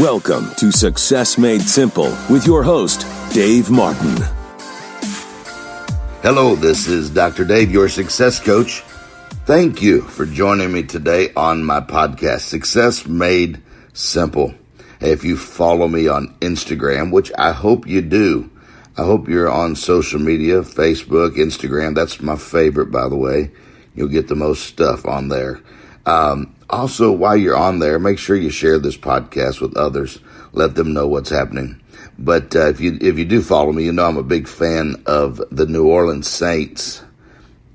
Welcome to Success Made Simple with your host, Dave Martin. Hello, this is Dr. Dave, your success coach. Thank you for joining me today on my podcast, Success Made Simple. If you follow me on Instagram, which I hope you do, I hope you're on social media, Facebook, Instagram. That's my favorite, by the way. You'll get the most stuff on there. Um, also, while you're on there, make sure you share this podcast with others. Let them know what's happening. But uh, if you if you do follow me, you know I'm a big fan of the New Orleans Saints.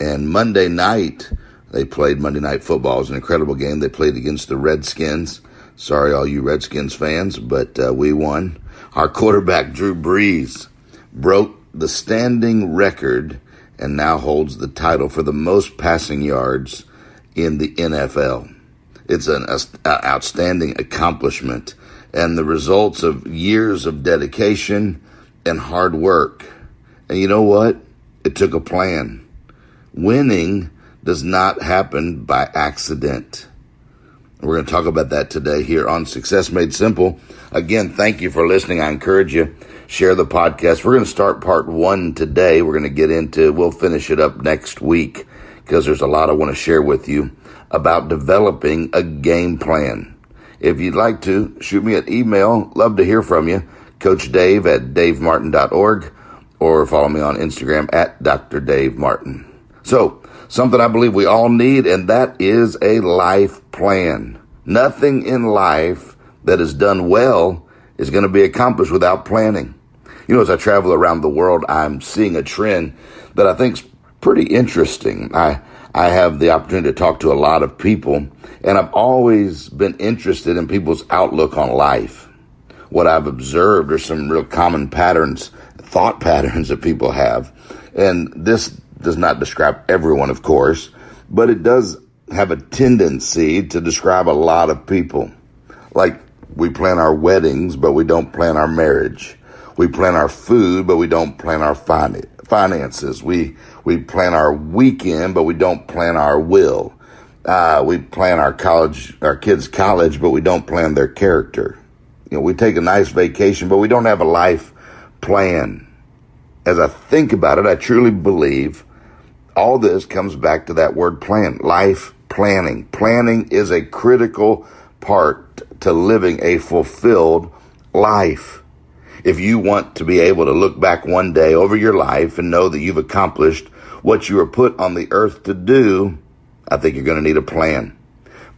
And Monday night, they played Monday Night Football. It was an incredible game. They played against the Redskins. Sorry, all you Redskins fans, but uh, we won. Our quarterback, Drew Brees, broke the standing record and now holds the title for the most passing yards in the NFL. It's an outstanding accomplishment and the results of years of dedication and hard work. And you know what? It took a plan. Winning does not happen by accident. We're going to talk about that today here on Success Made Simple. Again, thank you for listening. I encourage you share the podcast. We're going to start part one today. We're going to get into, we'll finish it up next week because there's a lot I want to share with you about developing a game plan. If you'd like to, shoot me an email. Love to hear from you. Coach Dave at davemartin.org or follow me on Instagram at Dr. Dave Martin. So, something I believe we all need, and that is a life plan. Nothing in life that is done well is going to be accomplished without planning. You know, as I travel around the world, I'm seeing a trend that I think is pretty interesting. I, I have the opportunity to talk to a lot of people, and I've always been interested in people's outlook on life. What I've observed are some real common patterns, thought patterns that people have. And this does not describe everyone, of course, but it does have a tendency to describe a lot of people. Like we plan our weddings, but we don't plan our marriage. We plan our food, but we don't plan our finances. We we plan our weekend, but we don't plan our will. Uh, we plan our college, our kids' college, but we don't plan their character. You know, we take a nice vacation, but we don't have a life plan. As I think about it, I truly believe all this comes back to that word plan, life planning. Planning is a critical part to living a fulfilled life. If you want to be able to look back one day over your life and know that you've accomplished what you are put on the earth to do, I think you're going to need a plan.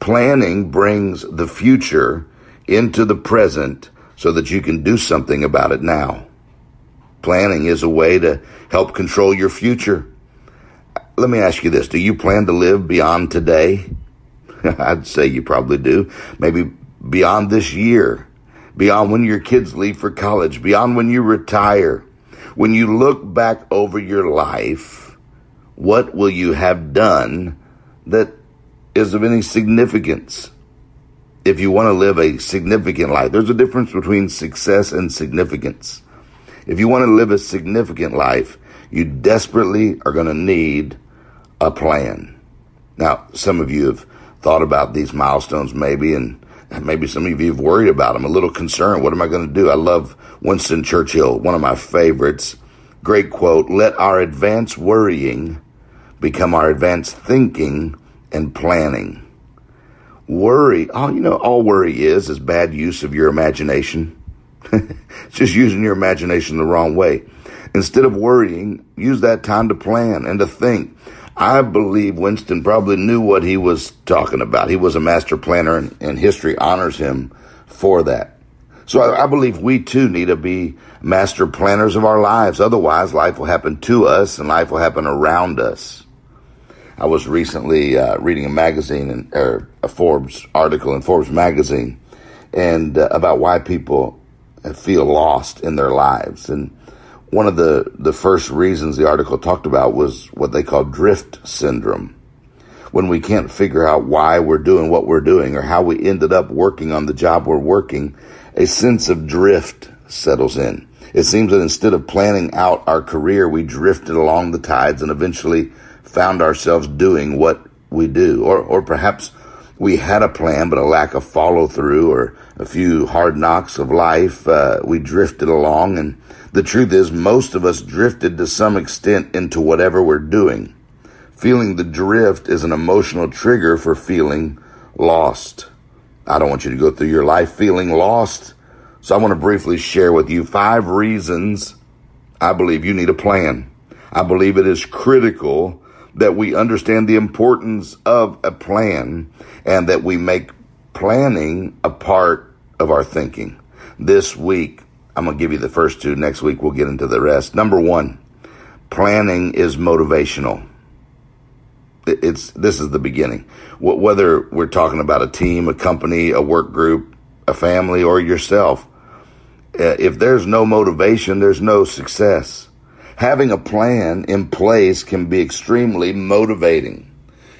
Planning brings the future into the present so that you can do something about it now. Planning is a way to help control your future. Let me ask you this. Do you plan to live beyond today? I'd say you probably do. Maybe beyond this year, beyond when your kids leave for college, beyond when you retire. When you look back over your life, what will you have done that is of any significance? If you want to live a significant life, there's a difference between success and significance. If you want to live a significant life, you desperately are going to need a plan. Now, some of you have thought about these milestones maybe, and maybe some of you have worried about them, a little concerned. What am I going to do? I love Winston Churchill, one of my favorites. Great quote, let our advanced worrying become our advanced thinking and planning. Worry, all you know, all worry is is bad use of your imagination. it's just using your imagination the wrong way. Instead of worrying, use that time to plan and to think. I believe Winston probably knew what he was talking about. He was a master planner, and, and history honors him for that. So I, I, believe we too need to be master planners of our lives. Otherwise, life will happen to us and life will happen around us. I was recently uh, reading a magazine and or a Forbes article in Forbes magazine, and uh, about why people feel lost in their lives. And one of the the first reasons the article talked about was what they call drift syndrome. When we can't figure out why we're doing what we're doing or how we ended up working on the job we're working, a sense of drift settles in. It seems that instead of planning out our career, we drifted along the tides and eventually found ourselves doing what we do. Or, or perhaps we had a plan, but a lack of follow through or a few hard knocks of life, uh, we drifted along. And the truth is, most of us drifted to some extent into whatever we're doing. Feeling the drift is an emotional trigger for feeling lost. I don't want you to go through your life feeling lost. So I want to briefly share with you five reasons I believe you need a plan. I believe it is critical that we understand the importance of a plan and that we make planning a part of our thinking. This week, I'm going to give you the first two. Next week, we'll get into the rest. Number one, planning is motivational. It's, this is the beginning. Whether we're talking about a team, a company, a work group, a family, or yourself, Uh, if there's no motivation, there's no success. Having a plan in place can be extremely motivating.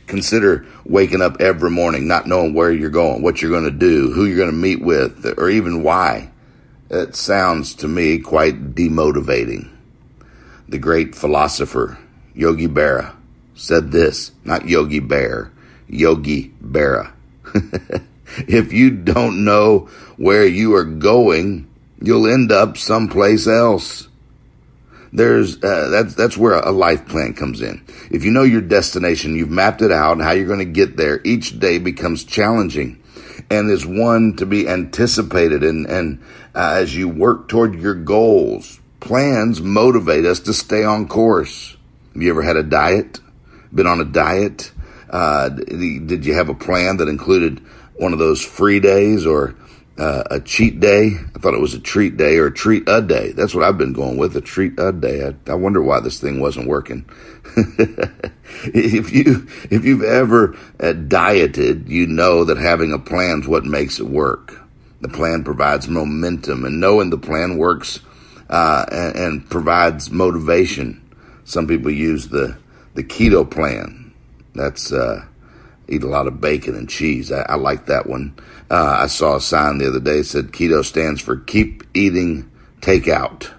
Consider waking up every morning not knowing where you're going, what you're going to do, who you're going to meet with, or even why. It sounds to me quite demotivating. The great philosopher Yogi Berra said this, not Yogi Bear, Yogi Berra. if you don't know where you are going, you'll end up someplace else there's uh, that's that's where a life plan comes in. If you know your destination, you've mapped it out how you're going to get there. Each day becomes challenging, and is one to be anticipated. And and uh, as you work toward your goals, plans motivate us to stay on course. Have you ever had a diet? Been on a diet? Uh, did you have a plan that included one of those free days or uh, a cheat day. I thought it was a treat day or a treat a day. That's what I've been going with, a treat a day. I, I wonder why this thing wasn't working. if you if you've ever uh, dieted, you know that having a plan is what makes it work. The plan provides momentum, and knowing the plan works uh, and, and provides motivation. Some people use the the keto plan. That's uh, eat a lot of bacon and cheese. I, I like that one. Uh, I saw a sign the other day said keto stands for keep eating takeout.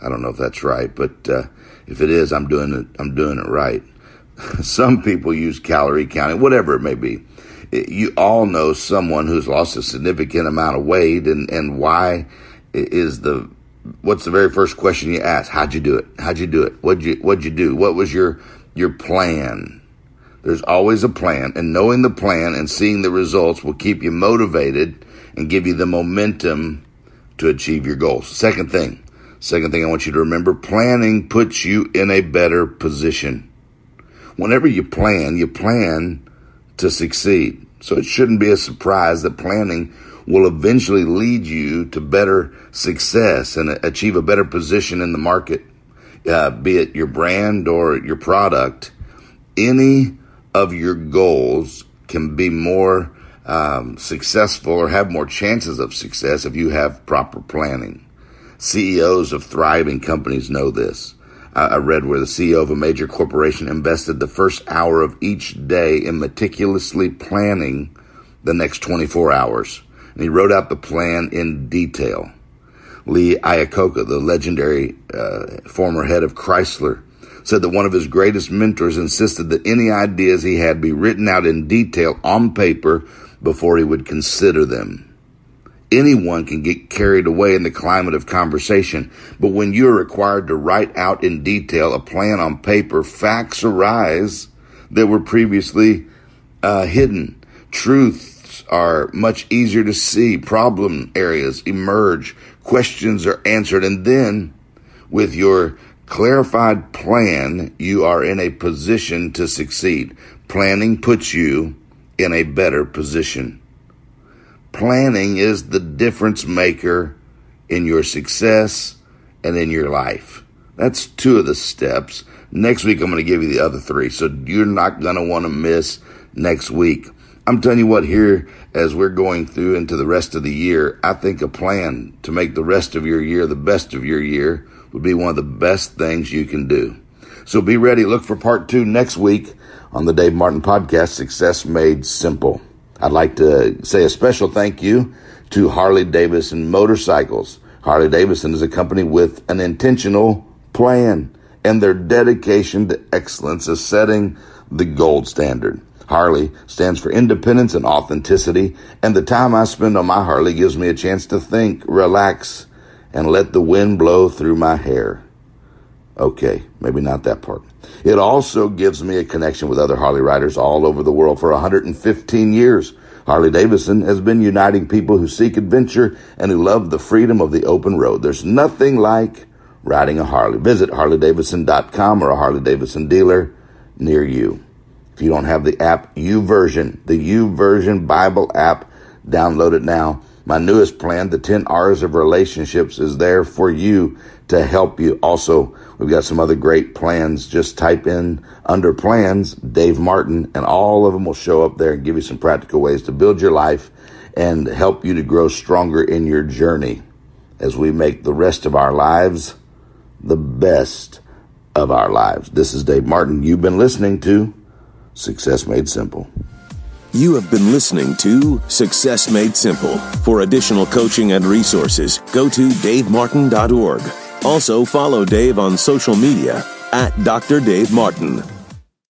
I don't know if that's right, but uh, if it is, I'm doing it. I'm doing it right. Some people use calorie counting, whatever it may be. You all know someone who's lost a significant amount of weight, and and why is the what's the very first question you ask? How'd you do it? How'd you do it? What'd you What'd you do? What was your your plan? There's always a plan, and knowing the plan and seeing the results will keep you motivated and give you the momentum to achieve your goals. Second thing, second thing I want you to remember planning puts you in a better position. Whenever you plan, you plan to succeed. So it shouldn't be a surprise that planning will eventually lead you to better success and achieve a better position in the market, uh, be it your brand or your product. Any of your goals can be more um, successful or have more chances of success if you have proper planning. CEOs of thriving companies know this. I read where the CEO of a major corporation invested the first hour of each day in meticulously planning the next 24 hours. And he wrote out the plan in detail. Lee Iacocca, the legendary uh, former head of Chrysler, said that one of his greatest mentors insisted that any ideas he had be written out in detail on paper before he would consider them. Anyone can get carried away in the climate of conversation, but when you are required to write out in detail a plan on paper, facts arise that were previously uh, hidden. Truths are much easier to see. Problem areas emerge. Questions are answered. And then, with your clarified plan, you are in a position to succeed. Planning puts you in a better position. Planning is the difference maker in your success and in your life. That's two of the steps. Next week, I'm going to give you the other three. So you're not going to want to miss next week. I'm telling you what, here, as we're going through into the rest of the year, I think a plan to make the rest of your year the best of your year would be one of the best things you can do. So be ready. Look for part two next week on the Dave Martin podcast, Success Made Simple. I'd like to say a special thank you to Harley Davidson Motorcycles. Harley Davidson is a company with an intentional plan and their dedication to excellence is setting the gold standard. Harley stands for independence and authenticity, and the time I spend on my Harley gives me a chance to think, relax, and let the wind blow through my hair. Okay, maybe not that part. It also gives me a connection with other Harley riders all over the world for 115 years. Harley Davidson has been uniting people who seek adventure and who love the freedom of the open road. There's nothing like riding a Harley. Visit harleydavidson.com or a Harley Davidson dealer near you. If you don't have the app U YouVersion, the YouVersion Bible app, download it now. My newest plan, the 10 R's of relationships, is there for you to help you. Also, we've got some other great plans. Just type in under plans, Dave Martin, and all of them will show up there and give you some practical ways to build your life and help you to grow stronger in your journey as we make the rest of our lives the best of our lives. This is Dave Martin. You've been listening to Success Made Simple. You have been listening to Success Made Simple. For additional coaching and resources, go to davemartin.org. Also, follow Dave on social media at Dr. Dave Martin.